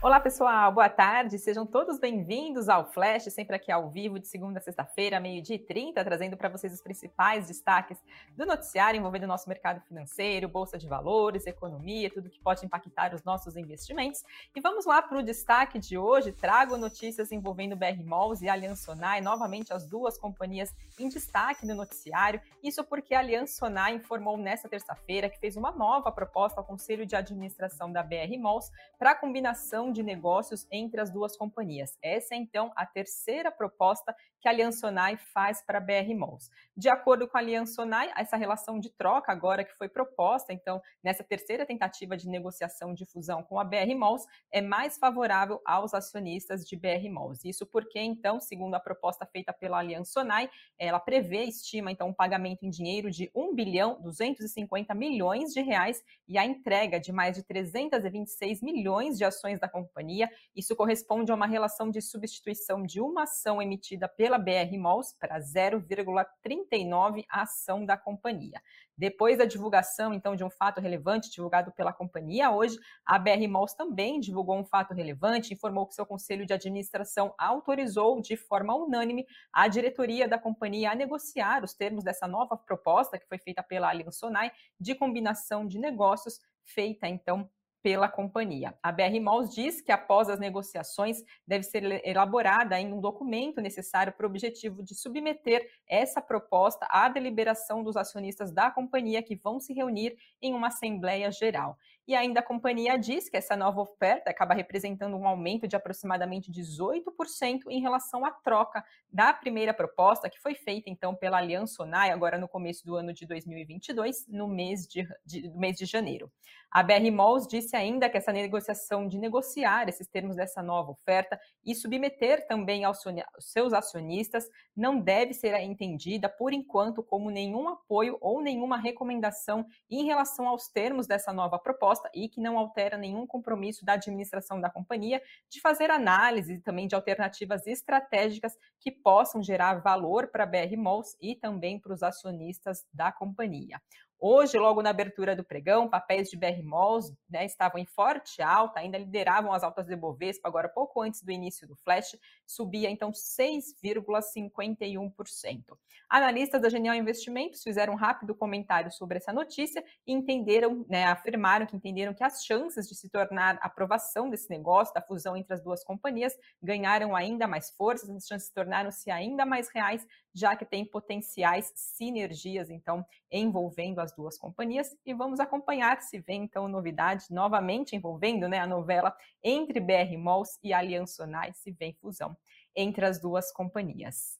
Olá, pessoal, boa tarde. Sejam todos bem-vindos ao Flash, sempre aqui ao vivo, de segunda a sexta-feira, meio-dia e 30, trazendo para vocês os principais destaques do noticiário envolvendo o nosso mercado financeiro, bolsa de valores, economia, tudo que pode impactar os nossos investimentos. E vamos lá para o destaque de hoje. Trago notícias envolvendo BR Malls e Aliança novamente as duas companhias em destaque no noticiário. Isso porque a Aliança informou nesta terça-feira que fez uma nova proposta ao Conselho de Administração da BR Malls para a combinação de negócios entre as duas companhias. Essa é então a terceira proposta que a Aliança Sonai faz para a BR Malls. De acordo com a Aliança Sonai, essa relação de troca agora que foi proposta, então, nessa terceira tentativa de negociação de fusão com a BR Malls, é mais favorável aos acionistas de BR Malls. Isso porque, então, segundo a proposta feita pela Aliança Sonai, ela prevê, estima, então, um pagamento em dinheiro de 1 bilhão 250 milhões de reais e a entrega de mais de 326 milhões de ações da companhia. Isso corresponde a uma relação de substituição de uma ação emitida pela BR Malls para 0,39 a ação da companhia. Depois da divulgação, então, de um fato relevante divulgado pela companhia, hoje a BR Malls também divulgou um fato relevante, informou que seu conselho de administração autorizou de forma unânime a diretoria da companhia a negociar os termos dessa nova proposta que foi feita pela Allianz Sonai de combinação de negócios feita então pela companhia. A BR Malls diz que após as negociações deve ser elaborada em um documento necessário para o objetivo de submeter essa proposta à deliberação dos acionistas da companhia que vão se reunir em uma assembleia geral. E ainda a companhia diz que essa nova oferta acaba representando um aumento de aproximadamente 18% em relação à troca da primeira proposta, que foi feita então pela Aliança Sonai, agora no começo do ano de 2022, no mês de, de, mês de janeiro. A BR Malls disse ainda que essa negociação de negociar esses termos dessa nova oferta e submeter também aos seus acionistas não deve ser entendida, por enquanto, como nenhum apoio ou nenhuma recomendação em relação aos termos dessa nova proposta e que não altera nenhum compromisso da administração da companhia de fazer análise também de alternativas estratégicas que possam gerar valor para a BR Malls e também para os acionistas da companhia. Hoje, logo na abertura do pregão, papéis de BR Malls né, estavam em forte alta, ainda lideravam as altas de Bovespa, agora pouco antes do início do flash, subia então 6,51%. Analistas da Genial Investimentos fizeram um rápido comentário sobre essa notícia e entenderam, né, afirmaram que entenderam que as chances de se tornar aprovação desse negócio, da fusão entre as duas companhias, ganharam ainda mais força, as chances tornaram-se ainda mais reais, já que tem potenciais sinergias, então, envolvendo as duas companhias. E vamos acompanhar se vem, então, novidade novamente envolvendo né, a novela entre BR Malls e Aliança Sonai, se vem fusão entre as duas companhias.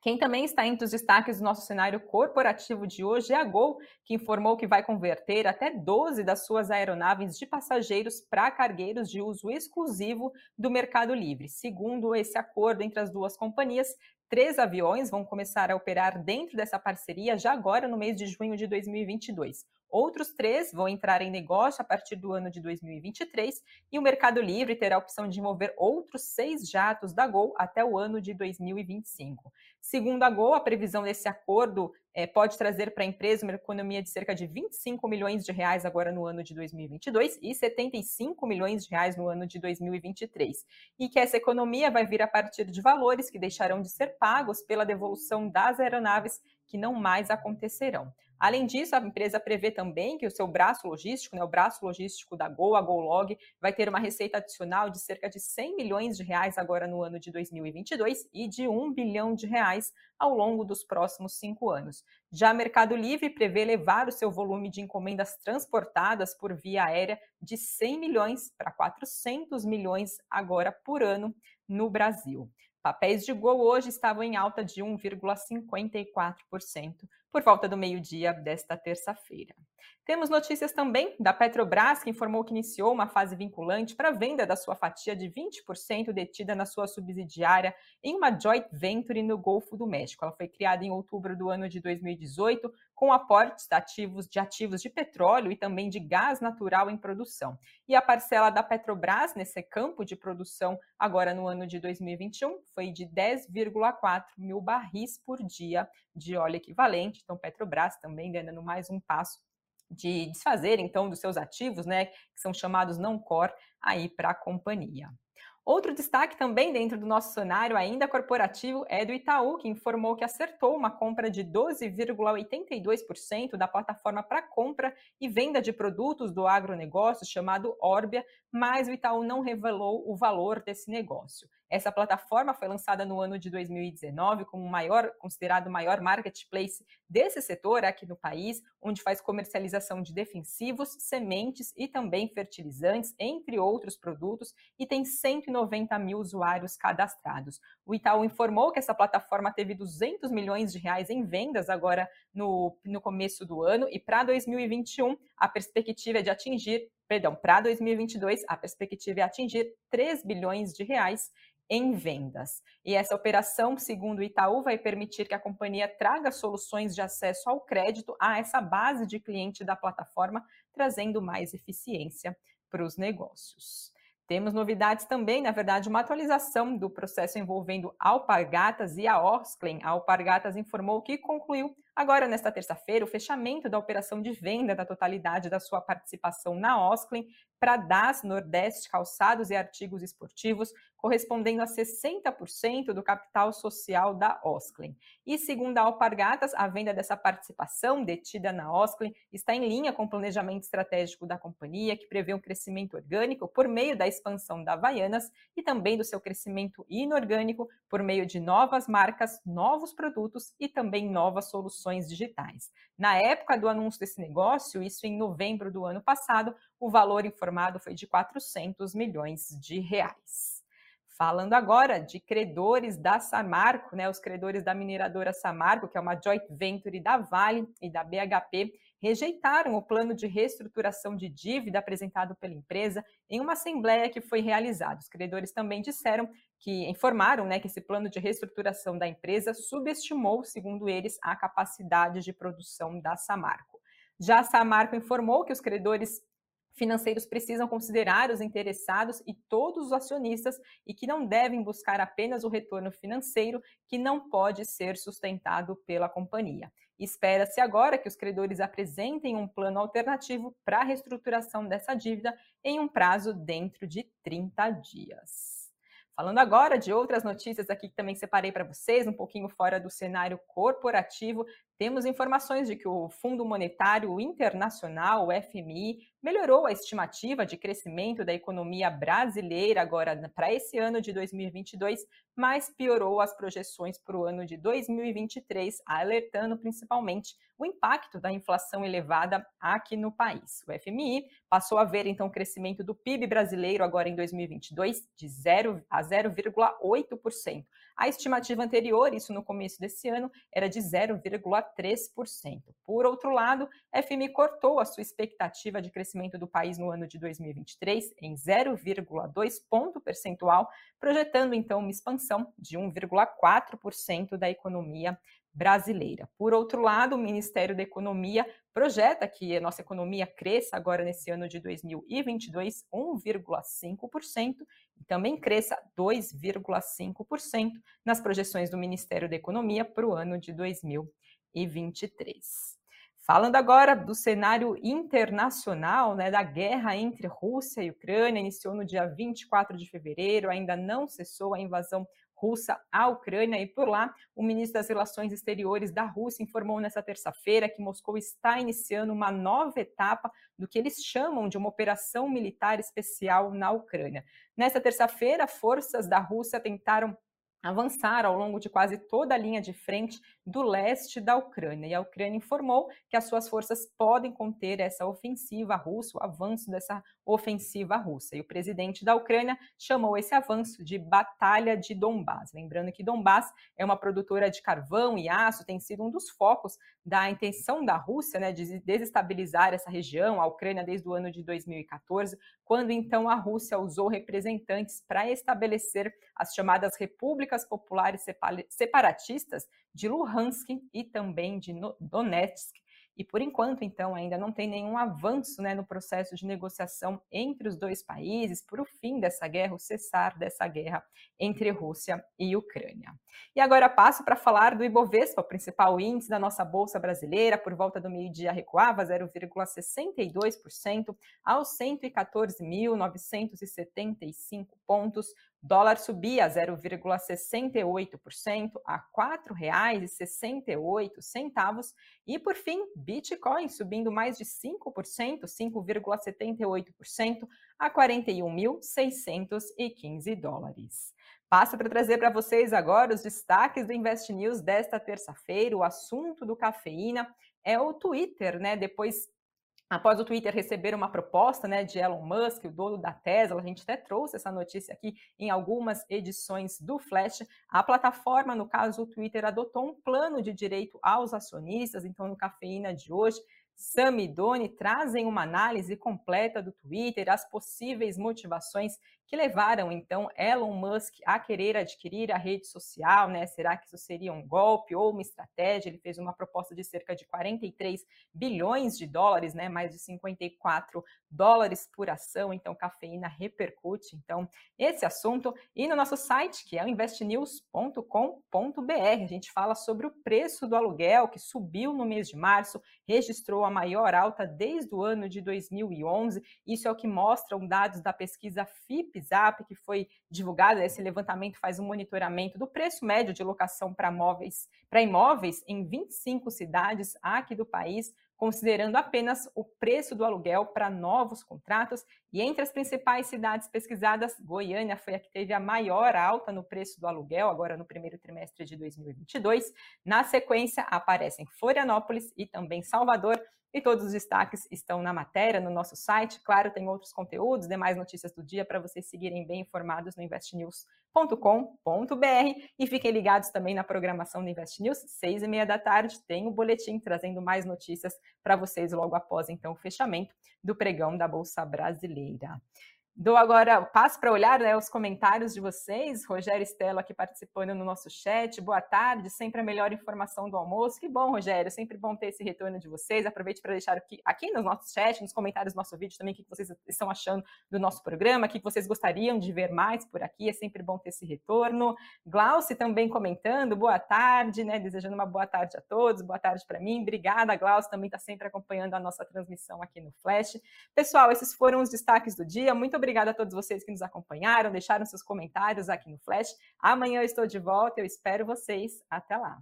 Quem também está entre os destaques do nosso cenário corporativo de hoje é a Gol, que informou que vai converter até 12 das suas aeronaves de passageiros para cargueiros de uso exclusivo do Mercado Livre. Segundo esse acordo entre as duas companhias, Três aviões vão começar a operar dentro dessa parceria já agora no mês de junho de 2022. Outros três vão entrar em negócio a partir do ano de 2023 e o Mercado Livre terá a opção de mover outros seis jatos da Gol até o ano de 2025. Segundo a Gol, a previsão desse acordo é, pode trazer para a empresa uma economia de cerca de 25 milhões de reais agora no ano de 2022 e 75 milhões de reais no ano de 2023. E que essa economia vai vir a partir de valores que deixarão de ser pagos pela devolução das aeronaves que não mais acontecerão. Além disso, a empresa prevê também que o seu braço logístico, né, o braço logístico da Gol, a GoLog, vai ter uma receita adicional de cerca de 100 milhões de reais agora no ano de 2022 e de 1 bilhão de reais ao longo dos próximos cinco anos. Já Mercado Livre prevê levar o seu volume de encomendas transportadas por via aérea de 100 milhões para 400 milhões agora por ano no Brasil. Papéis de Gol hoje estavam em alta de 1,54% por volta do meio-dia desta terça-feira. Temos notícias também da Petrobras, que informou que iniciou uma fase vinculante para a venda da sua fatia de 20% detida na sua subsidiária em uma joint venture no Golfo do México. Ela foi criada em outubro do ano de 2018 com aportes de ativos, de ativos de petróleo e também de gás natural em produção. E a parcela da Petrobras nesse campo de produção agora no ano de 2021 foi de 10,4 mil barris por dia de óleo equivalente. Então, Petrobras também ganhando mais um passo de desfazer então dos seus ativos, né, que são chamados não core, aí para a companhia. Outro destaque também dentro do nosso cenário ainda corporativo é do Itaú, que informou que acertou uma compra de 12,82% da plataforma para compra e venda de produtos do agronegócio chamado Orbia, mas o Itaú não revelou o valor desse negócio. Essa plataforma foi lançada no ano de 2019 como maior, considerado o maior marketplace desse setor aqui no país, onde faz comercialização de defensivos, sementes e também fertilizantes, entre outros produtos, e tem 190 mil usuários cadastrados. O Itaú informou que essa plataforma teve 200 milhões de reais em vendas agora no, no começo do ano, e para 2021 a perspectiva é de atingir perdão, para 2022, a perspectiva é atingir 3 bilhões de reais em vendas. E essa operação, segundo o Itaú, vai permitir que a companhia traga soluções de acesso ao crédito a essa base de cliente da plataforma, trazendo mais eficiência para os negócios. Temos novidades também, na verdade, uma atualização do processo envolvendo Alpargatas e a Osklen. A Alpargatas informou que concluiu agora nesta terça-feira o fechamento da operação de venda da totalidade da sua participação na Osklen para DAS Nordeste Calçados e Artigos Esportivos, correspondendo a 60% do capital social da Osklen. E segundo a Alpargatas, a venda dessa participação detida na Osklen está em linha com o planejamento estratégico da companhia, que prevê um crescimento orgânico por meio da expansão da Havaianas e também do seu crescimento inorgânico por meio de novas marcas, novos produtos e também novas soluções digitais. Na época do anúncio desse negócio, isso em novembro do ano passado, o valor informado foi de 400 milhões de reais. Falando agora de credores da Samarco, né, os credores da mineradora Samarco, que é uma joint venture da Vale e da BHP, rejeitaram o plano de reestruturação de dívida apresentado pela empresa em uma assembleia que foi realizada. Os credores também disseram que informaram né, que esse plano de reestruturação da empresa subestimou, segundo eles, a capacidade de produção da Samarco. Já a Samarco informou que os credores financeiros precisam considerar os interessados e todos os acionistas e que não devem buscar apenas o retorno financeiro, que não pode ser sustentado pela companhia. Espera-se agora que os credores apresentem um plano alternativo para a reestruturação dessa dívida em um prazo dentro de 30 dias. Falando agora de outras notícias aqui que também separei para vocês, um pouquinho fora do cenário corporativo, temos informações de que o Fundo Monetário Internacional, o FMI, melhorou a estimativa de crescimento da economia brasileira agora para esse ano de 2022, mas piorou as projeções para o ano de 2023, alertando principalmente o impacto da inflação elevada aqui no país. O FMI passou a ver então o crescimento do PIB brasileiro agora em 2022 de 0 a 0,8%. A estimativa anterior, isso no começo desse ano, era de 0,3%. Por outro lado, a FMI cortou a sua expectativa de crescimento do país no ano de 2023 em 0,2 ponto percentual, projetando então uma expansão de 1,4% da economia brasileira. Por outro lado, o Ministério da Economia projeta que a nossa economia cresça agora nesse ano de 2022 1,5% e também cresça 2,5% nas projeções do Ministério da Economia para o ano de 2023. Falando agora do cenário internacional, né, da guerra entre Rússia e Ucrânia, iniciou no dia 24 de fevereiro, ainda não cessou a invasão russa à Ucrânia. E por lá, o ministro das Relações Exteriores da Rússia informou nessa terça-feira que Moscou está iniciando uma nova etapa do que eles chamam de uma operação militar especial na Ucrânia. Nessa terça-feira, forças da Rússia tentaram avançar ao longo de quase toda a linha de frente do leste da Ucrânia. E a Ucrânia informou que as suas forças podem conter essa ofensiva russa, o avanço dessa ofensiva russa. E o presidente da Ucrânia chamou esse avanço de Batalha de Donbás. Lembrando que Donbás é uma produtora de carvão e aço, tem sido um dos focos da intenção da Rússia né, de desestabilizar essa região, a Ucrânia desde o ano de 2014, quando então a Rússia usou representantes para estabelecer as chamadas repúblicas populares separatistas de Luhansk e também de Donetsk. e por enquanto, então, ainda não tem nenhum avanço né, no processo de negociação entre os dois países para o fim dessa guerra, o cessar dessa guerra entre Rússia e Ucrânia. E agora passo para falar do Ibovespa, o principal índice da nossa Bolsa Brasileira, por volta do meio-dia recuava 0,62% aos 114.975 pontos. Dólar subia 0,68% a R$ 4,68. E, por fim, Bitcoin subindo mais de 5%, 5,78% a 41.615 dólares. Passo para trazer para vocês agora os destaques do Invest News desta terça-feira. O assunto do cafeína é o Twitter, né? Depois Após o Twitter receber uma proposta né, de Elon Musk, o dono da Tesla, a gente até trouxe essa notícia aqui em algumas edições do Flash, a plataforma, no caso o Twitter, adotou um plano de direito aos acionistas, então no Cafeína de hoje Sam e Doni trazem uma análise completa do Twitter, as possíveis motivações que levaram então Elon Musk a querer adquirir a rede social, né? Será que isso seria um golpe ou uma estratégia? Ele fez uma proposta de cerca de 43 bilhões de dólares, né? Mais de 54 dólares por ação, então cafeína repercute então esse assunto e no nosso site, que é o investnews.com.br, a gente fala sobre o preço do aluguel que subiu no mês de março, registrou a maior alta desde o ano de 2011. Isso é o que mostram dados da pesquisa FIPZAP, que foi divulgada. Esse levantamento faz um monitoramento do preço médio de locação para imóveis em 25 cidades aqui do país considerando apenas o preço do aluguel para novos contratos. E entre as principais cidades pesquisadas, Goiânia foi a que teve a maior alta no preço do aluguel, agora no primeiro trimestre de 2022. Na sequência, aparecem Florianópolis e também Salvador. E todos os destaques estão na matéria, no nosso site. Claro, tem outros conteúdos, demais notícias do dia para vocês seguirem bem informados no investnews.com.br. E fiquem ligados também na programação do Invest News, seis e meia da tarde, tem o boletim trazendo mais notícias para vocês logo após, então, o fechamento do pregão da Bolsa Brasileira. Dou agora passo para olhar né, os comentários de vocês. Rogério Estelo aqui participando no nosso chat. Boa tarde, sempre a melhor informação do almoço. Que bom, Rogério, sempre bom ter esse retorno de vocês. Aproveite para deixar aqui, aqui no nosso chat, nos comentários do nosso vídeo também, o que vocês estão achando do nosso programa, o que vocês gostariam de ver mais por aqui. É sempre bom ter esse retorno. Glauce também comentando, boa tarde, né? Desejando uma boa tarde a todos, boa tarde para mim. Obrigada, Glauce, também está sempre acompanhando a nossa transmissão aqui no Flash. Pessoal, esses foram os destaques do dia. Muito obrigada obrigada a todos vocês que nos acompanharam, deixaram seus comentários aqui no Flash. Amanhã eu estou de volta, eu espero vocês. Até lá.